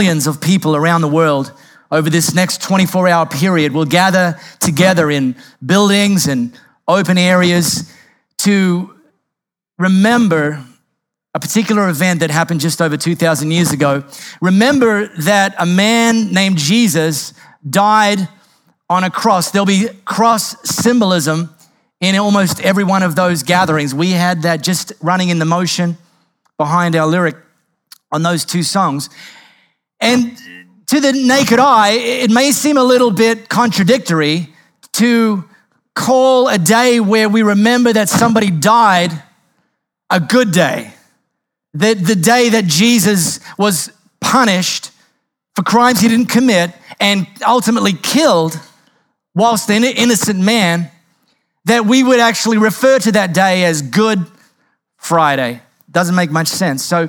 millions of people around the world over this next 24 hour period will gather together in buildings and open areas to remember a particular event that happened just over 2,000 years ago. Remember that a man named Jesus died on a cross. There'll be cross symbolism in almost every one of those gatherings. We had that just running in the motion behind our lyric on those two songs. And to the naked eye, it may seem a little bit contradictory to call a day where we remember that somebody died a good day. That the day that Jesus was punished for crimes he didn't commit and ultimately killed whilst an innocent man, that we would actually refer to that day as Good Friday. Doesn't make much sense. So,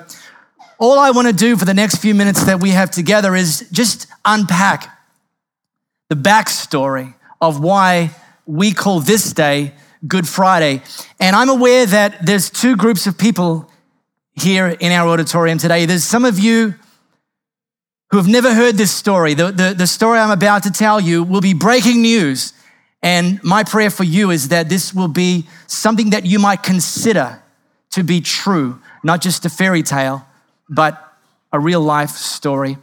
all I want to do for the next few minutes that we have together is just unpack the backstory of why we call this day Good Friday. And I'm aware that there's two groups of people here in our auditorium today. There's some of you who have never heard this story. The, the, the story I'm about to tell you will be breaking news. And my prayer for you is that this will be something that you might consider to be true, not just a fairy tale, but a real life story.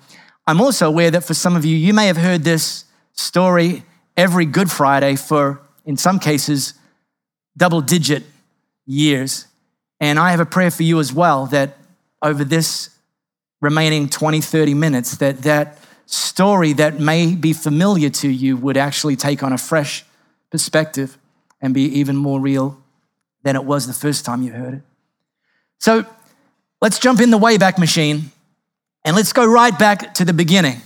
I'm also aware that for some of you, you may have heard this story every Good Friday for, in some cases, double digit years. And I have a prayer for you as well that over this remaining 20, 30 minutes, that that story that may be familiar to you would actually take on a fresh perspective and be even more real than it was the first time you heard it. So let's jump in the Wayback Machine and let's go right back to the beginning.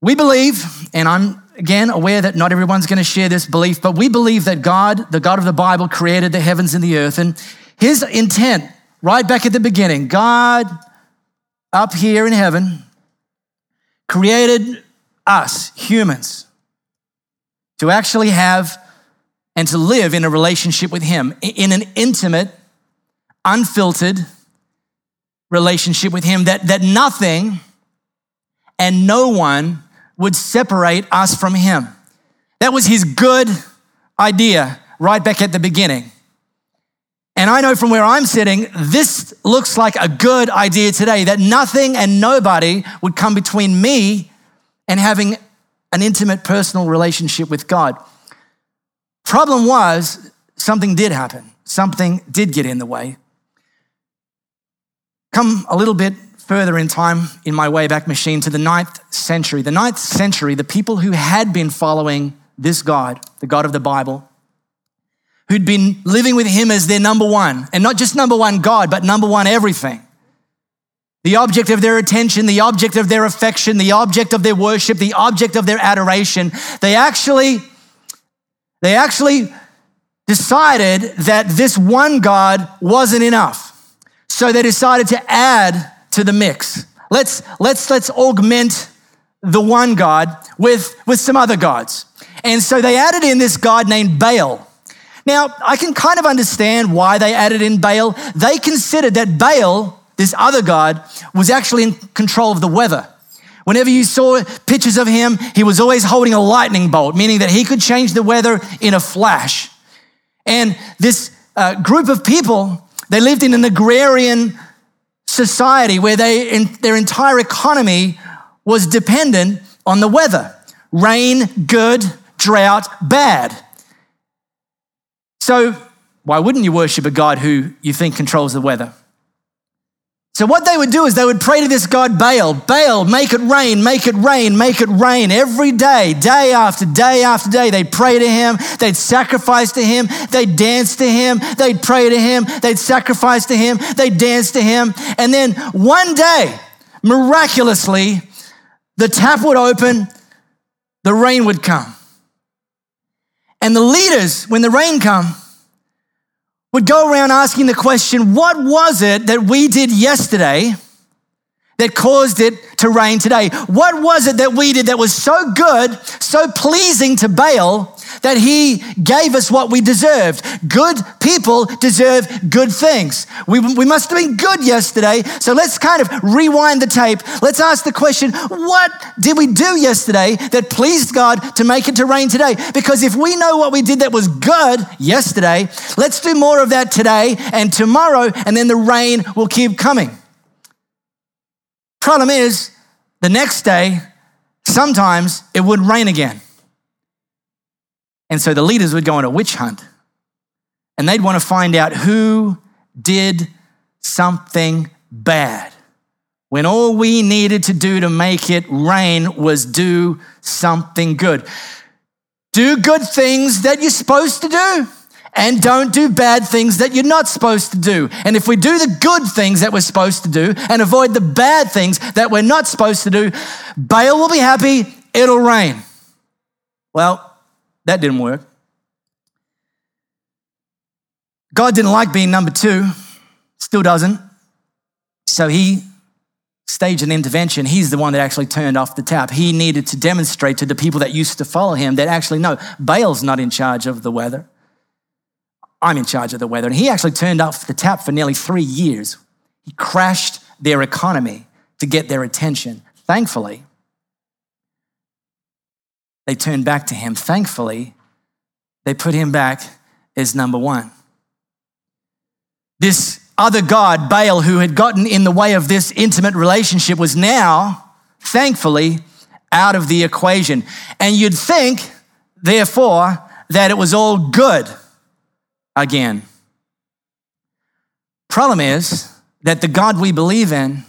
We believe, and I'm again aware that not everyone's going to share this belief, but we believe that God, the God of the Bible, created the heavens and the earth. And his intent, right back at the beginning, God up here in heaven created us, humans, to actually have and to live in a relationship with Him, in an intimate, unfiltered relationship with Him, that, that nothing and no one would separate us from Him. That was His good idea right back at the beginning. And I know from where I'm sitting, this looks like a good idea today that nothing and nobody would come between me and having an intimate personal relationship with God. Problem was, something did happen. Something did get in the way. Come a little bit further in time in my Wayback Machine to the ninth century. The ninth century, the people who had been following this God, the God of the Bible, who'd been living with him as their number one, and not just number one God, but number one everything. The object of their attention, the object of their affection, the object of their worship, the object of their adoration. They actually, they actually decided that this one God wasn't enough. So they decided to add to the mix. Let's, let's, let's augment the one God with, with some other gods. And so they added in this God named Baal. Now, I can kind of understand why they added in Baal. They considered that Baal, this other god, was actually in control of the weather. Whenever you saw pictures of him, he was always holding a lightning bolt, meaning that he could change the weather in a flash. And this uh, group of people, they lived in an agrarian society where they, their entire economy was dependent on the weather. Rain, good, drought, bad. So, why wouldn't you worship a God who you think controls the weather? So, what they would do is they would pray to this God Baal Baal, make it rain, make it rain, make it rain every day, day after day after day. They'd pray to him, they'd sacrifice to him, they'd dance to him, they'd pray to him, they'd sacrifice to him, they'd dance to him. And then one day, miraculously, the tap would open, the rain would come. And the leaders, when the rain come, would go around asking the question, what was it that we did yesterday that caused it to rain today? What was it that we did that was so good, so pleasing to Baal, that He gave us what we deserved. Good people deserve good things. We, we must have been good yesterday, so let's kind of rewind the tape. Let's ask the question what did we do yesterday that pleased God to make it to rain today? Because if we know what we did that was good yesterday, let's do more of that today and tomorrow, and then the rain will keep coming. Problem is, the next day, sometimes it would rain again. And so the leaders would go on a witch hunt and they'd want to find out who did something bad. When all we needed to do to make it rain was do something good. Do good things that you're supposed to do and don't do bad things that you're not supposed to do. And if we do the good things that we're supposed to do and avoid the bad things that we're not supposed to do, Baal will be happy, it'll rain. Well, that didn't work. God didn't like being number two, still doesn't. So he staged an intervention. He's the one that actually turned off the tap. He needed to demonstrate to the people that used to follow him that actually, no, Baal's not in charge of the weather. I'm in charge of the weather. And he actually turned off the tap for nearly three years. He crashed their economy to get their attention. Thankfully, they turned back to him. Thankfully, they put him back as number one. This other God, Baal, who had gotten in the way of this intimate relationship, was now, thankfully, out of the equation. And you'd think, therefore, that it was all good again. Problem is that the God we believe in,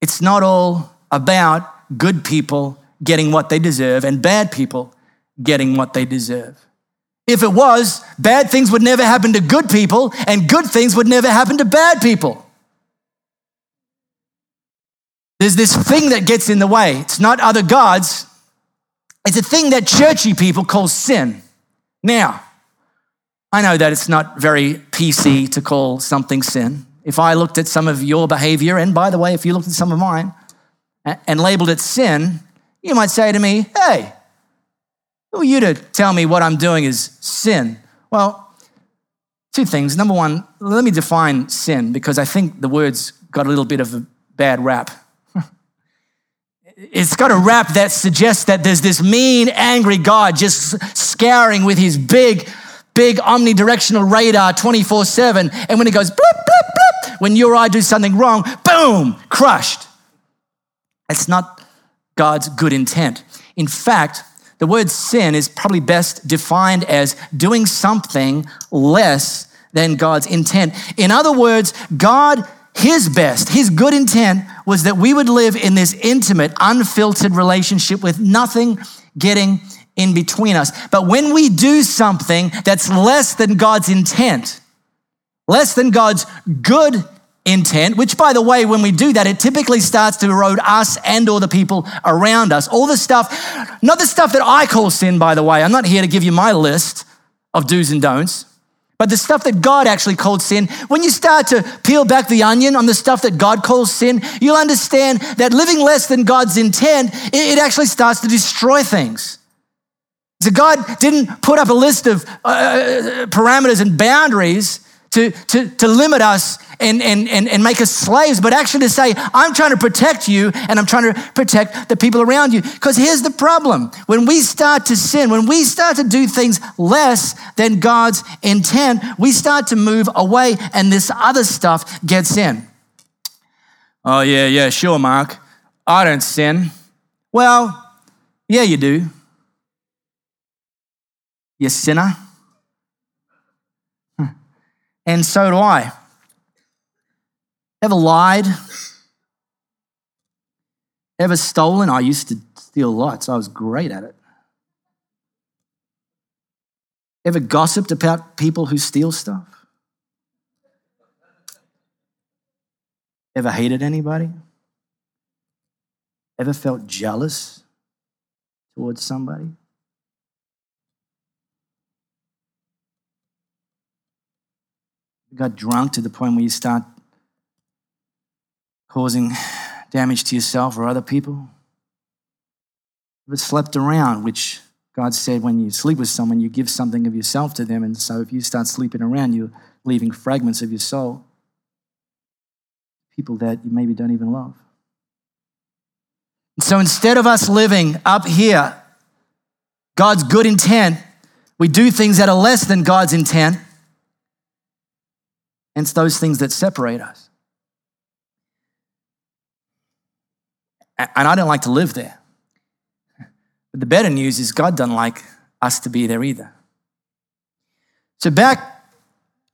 it's not all about good people getting what they deserve and bad people getting what they deserve. If it was, bad things would never happen to good people and good things would never happen to bad people. There's this thing that gets in the way. It's not other gods, it's a thing that churchy people call sin. Now, I know that it's not very PC to call something sin. If I looked at some of your behavior, and by the way, if you looked at some of mine and labeled it sin, you might say to me, hey, who are you to tell me what I'm doing is sin? Well, two things. Number one, let me define sin because I think the word's got a little bit of a bad rap. it's got a rap that suggests that there's this mean, angry God just scouring with his big, big omnidirectional radar 24 7. And when it goes bloop, bloop, bloop, when you or I do something wrong, boom, crushed. It's not God's good intent. In fact, the word sin is probably best defined as doing something less than God's intent. In other words, God, his best, his good intent was that we would live in this intimate, unfiltered relationship with nothing getting in between us. But when we do something that's less than God's intent, less than God's good intent, which by the way, when we do that, it typically starts to erode us and or the people around us. All the stuff, not the stuff that I call sin, by the way. I'm not here to give you my list of do's and don'ts. But the stuff that God actually called sin, when you start to peel back the onion on the stuff that God calls sin, you'll understand that living less than God's intent, it actually starts to destroy things. So God didn't put up a list of uh, uh, parameters and boundaries to, to, to limit us and, and, and, and make us slaves, but actually to say, I'm trying to protect you and I'm trying to protect the people around you. Because here's the problem when we start to sin, when we start to do things less than God's intent, we start to move away and this other stuff gets in. Oh, yeah, yeah, sure, Mark. I don't sin. Well, yeah, you do you sinner. And so do I. Ever lied? Ever stolen? I used to steal lots. I was great at it. Ever gossiped about people who steal stuff? Ever hated anybody? Ever felt jealous towards somebody? Got drunk to the point where you start causing damage to yourself or other people. But slept around, which God said when you sleep with someone, you give something of yourself to them. And so if you start sleeping around, you're leaving fragments of your soul. People that you maybe don't even love. So instead of us living up here, God's good intent, we do things that are less than God's intent. And it's those things that separate us. And I don't like to live there. But the better news is God doesn't like us to be there either. So, back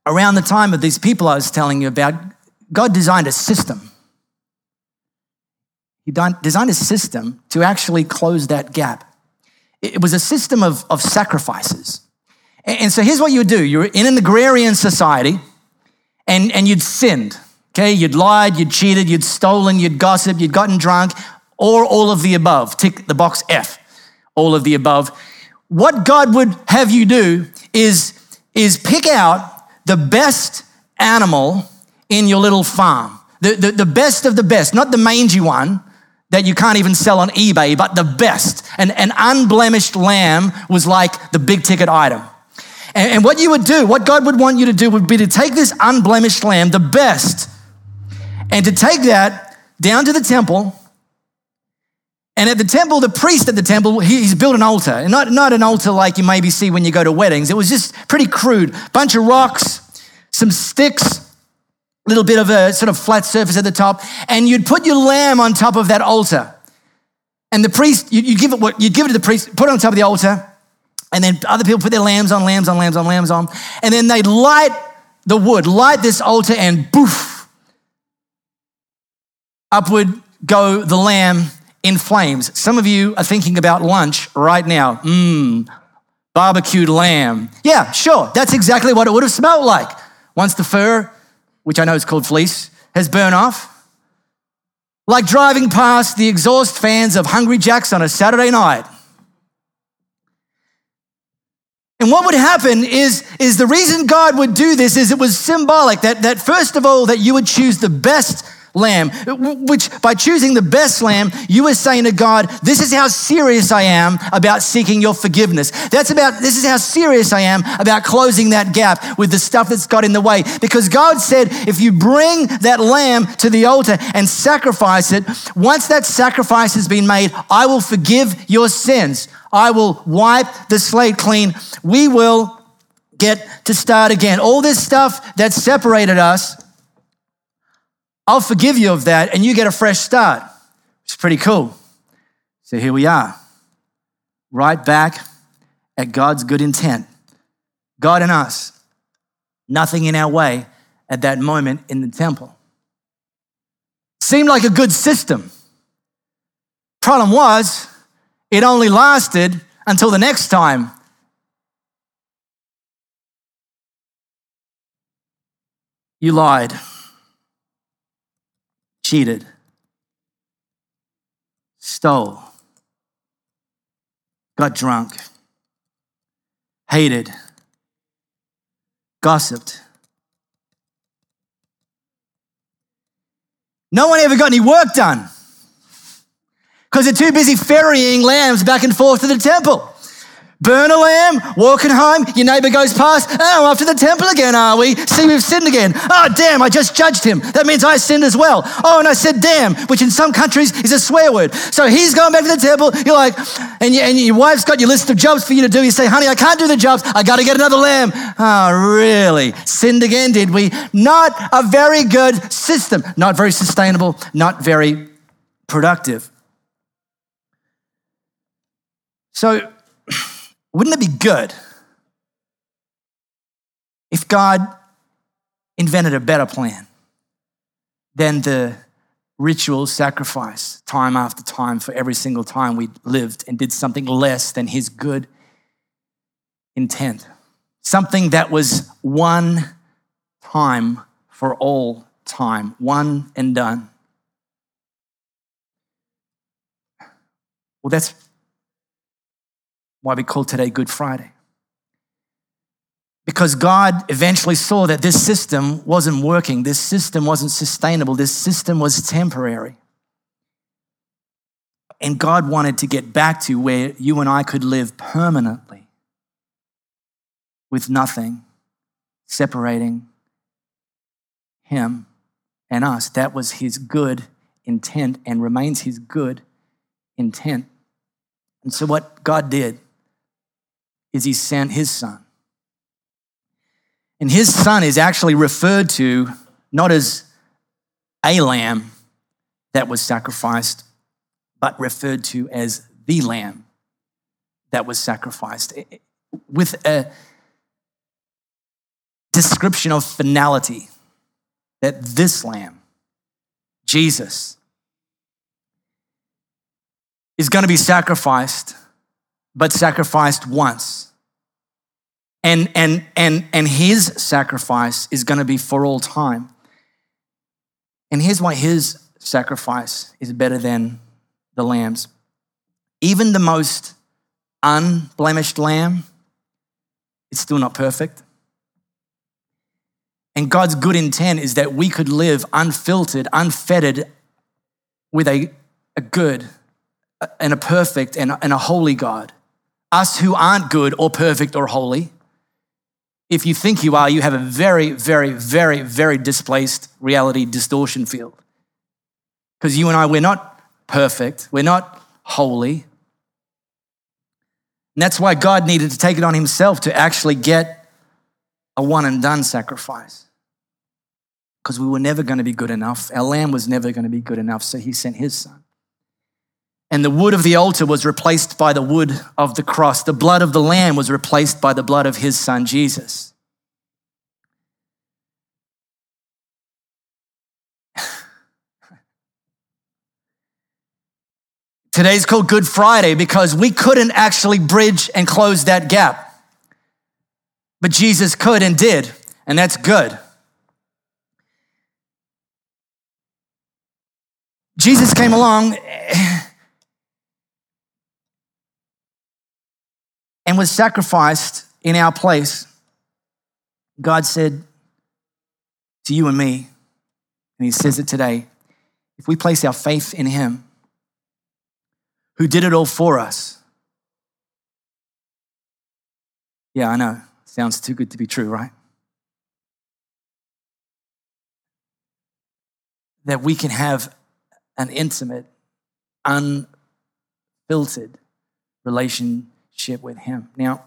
around the time of these people I was telling you about, God designed a system. He designed a system to actually close that gap. It was a system of, of sacrifices. And so here's what you would do you're in an agrarian society and, and you'd sinned. Okay, you'd lied, you'd cheated, you'd stolen, you'd gossiped, you'd gotten drunk, or all of the above. Tick the box F all of the above. What God would have you do is, is pick out the best animal in your little farm, the, the, the best of the best, not the mangy one that you can't even sell on eBay, but the best. And an unblemished lamb was like the big ticket item. And, and what you would do, what God would want you to do would be to take this unblemished lamb, the best, and to take that down to the temple and at the temple, the priest at the temple, he's built an altar. Not, not an altar like you maybe see when you go to weddings. It was just pretty crude. Bunch of rocks, some sticks, a little bit of a sort of flat surface at the top. And you'd put your lamb on top of that altar. And the priest, you, you give it what you give it to the priest, put it on top of the altar. And then other people put their lambs on, lambs on, lambs on, lambs on. And then they'd light the wood, light this altar, and boof, upward go the lamb in flames. Some of you are thinking about lunch right now. Mmm, barbecued lamb. Yeah, sure. That's exactly what it would have smelled like once the fur, which I know is called fleece, has burned off. Like driving past the exhaust fans of Hungry Jack's on a Saturday night. And what would happen is, is the reason God would do this is it was symbolic that, that first of all, that you would choose the best lamb, which by choosing the best lamb, you were saying to God, this is how serious I am about seeking your forgiveness. That's about, this is how serious I am about closing that gap with the stuff that's got in the way. Because God said, if you bring that lamb to the altar and sacrifice it, once that sacrifice has been made, I will forgive your sins. I will wipe the slate clean. We will get to start again. All this stuff that separated us I'll forgive you of that and you get a fresh start. It's pretty cool. So here we are, right back at God's good intent. God and us, nothing in our way at that moment in the temple. Seemed like a good system. Problem was, it only lasted until the next time. You lied. Cheated, stole, got drunk, hated, gossiped. No one ever got any work done because they're too busy ferrying lambs back and forth to the temple. Burn a lamb, walking home, your neighbor goes past, oh, to the temple again, are we? See, we've sinned again. Oh, damn, I just judged him. That means I sinned as well. Oh, and I said damn, which in some countries is a swear word. So he's going back to the temple. You're like, and, you, and your wife's got your list of jobs for you to do. You say, honey, I can't do the jobs. I got to get another lamb. Oh, really? Sinned again, did we? Not a very good system. Not very sustainable, not very productive. So, wouldn't it be good if God invented a better plan than the ritual sacrifice time after time for every single time we lived and did something less than his good intent? Something that was one time for all time, one and done. Well, that's why we call today Good Friday. Because God eventually saw that this system wasn't working, this system wasn't sustainable, this system was temporary. And God wanted to get back to where you and I could live permanently with nothing separating Him and us. That was His good intent and remains His good intent. And so, what God did is He sent His Son. And His Son is actually referred to not as a lamb that was sacrificed, but referred to as the lamb that was sacrificed with a description of finality that this lamb, Jesus, is going to be sacrificed, but sacrificed once. And, and, and, and his sacrifice is going to be for all time. And here's why his sacrifice is better than the lambs. Even the most unblemished lamb is still not perfect. And God's good intent is that we could live unfiltered, unfettered with a, a good and a perfect and a, and a holy God. Us who aren't good or perfect or holy, if you think you are, you have a very, very, very, very displaced reality distortion field. Because you and I, we're not perfect, we're not holy. And that's why God needed to take it on himself to actually get a one and done sacrifice. Because we were never going to be good enough. Our lamb was never going to be good enough, so he sent his son. And the wood of the altar was replaced by the wood of the cross. The blood of the lamb was replaced by the blood of his son, Jesus. Today's called Good Friday because we couldn't actually bridge and close that gap. But Jesus could and did, and that's good. Jesus came along and was sacrificed in our place. God said to you and me, and He says it today if we place our faith in Him, who did it all for us. Yeah, I know. Sounds too good to be true, right? That we can have an intimate, unfiltered relationship with Him. Now,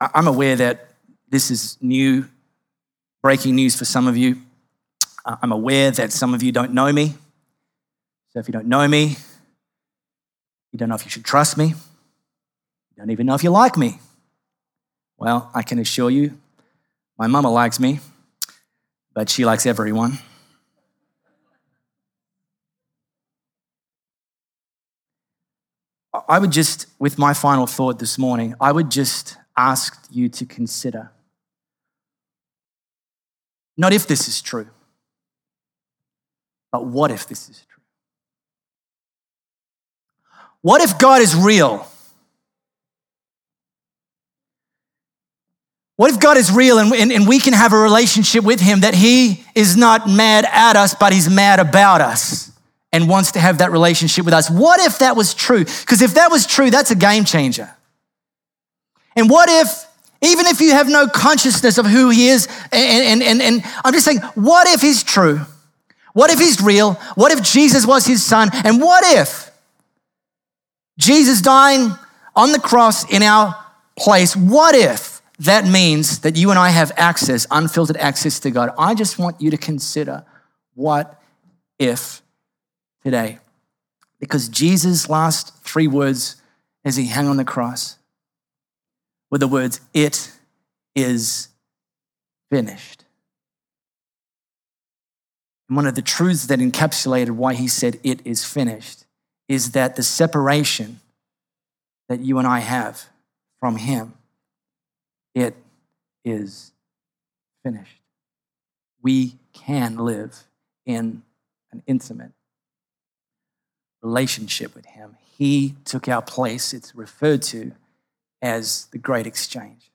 I'm aware that this is new, breaking news for some of you. I'm aware that some of you don't know me. So if you don't know me, you don't know if you should trust me, you don't even know if you like me. Well, I can assure you, my mama likes me, but she likes everyone. I would just, with my final thought this morning, I would just ask you to consider not if this is true, but what if this is true? What if God is real? What if God is real and, and, and, we can have a relationship with Him that He is not mad at us, but He's mad about us and wants to have that relationship with us? What if that was true? Because if that was true, that's a game changer. And what if, even if you have no consciousness of who He is, and, and, and, and I'm just saying, what if He's true? What if He's real? What if Jesus was His Son? And what if Jesus dying on the cross in our place, what if that means that you and I have access, unfiltered access to God? I just want you to consider what if today. Because Jesus' last three words as he hung on the cross were the words, It is finished. And one of the truths that encapsulated why he said, It is finished is that the separation that you and I have from Him, it is finished. We can live in an intimate relationship with Him. He took our place. It's referred to as the great exchange.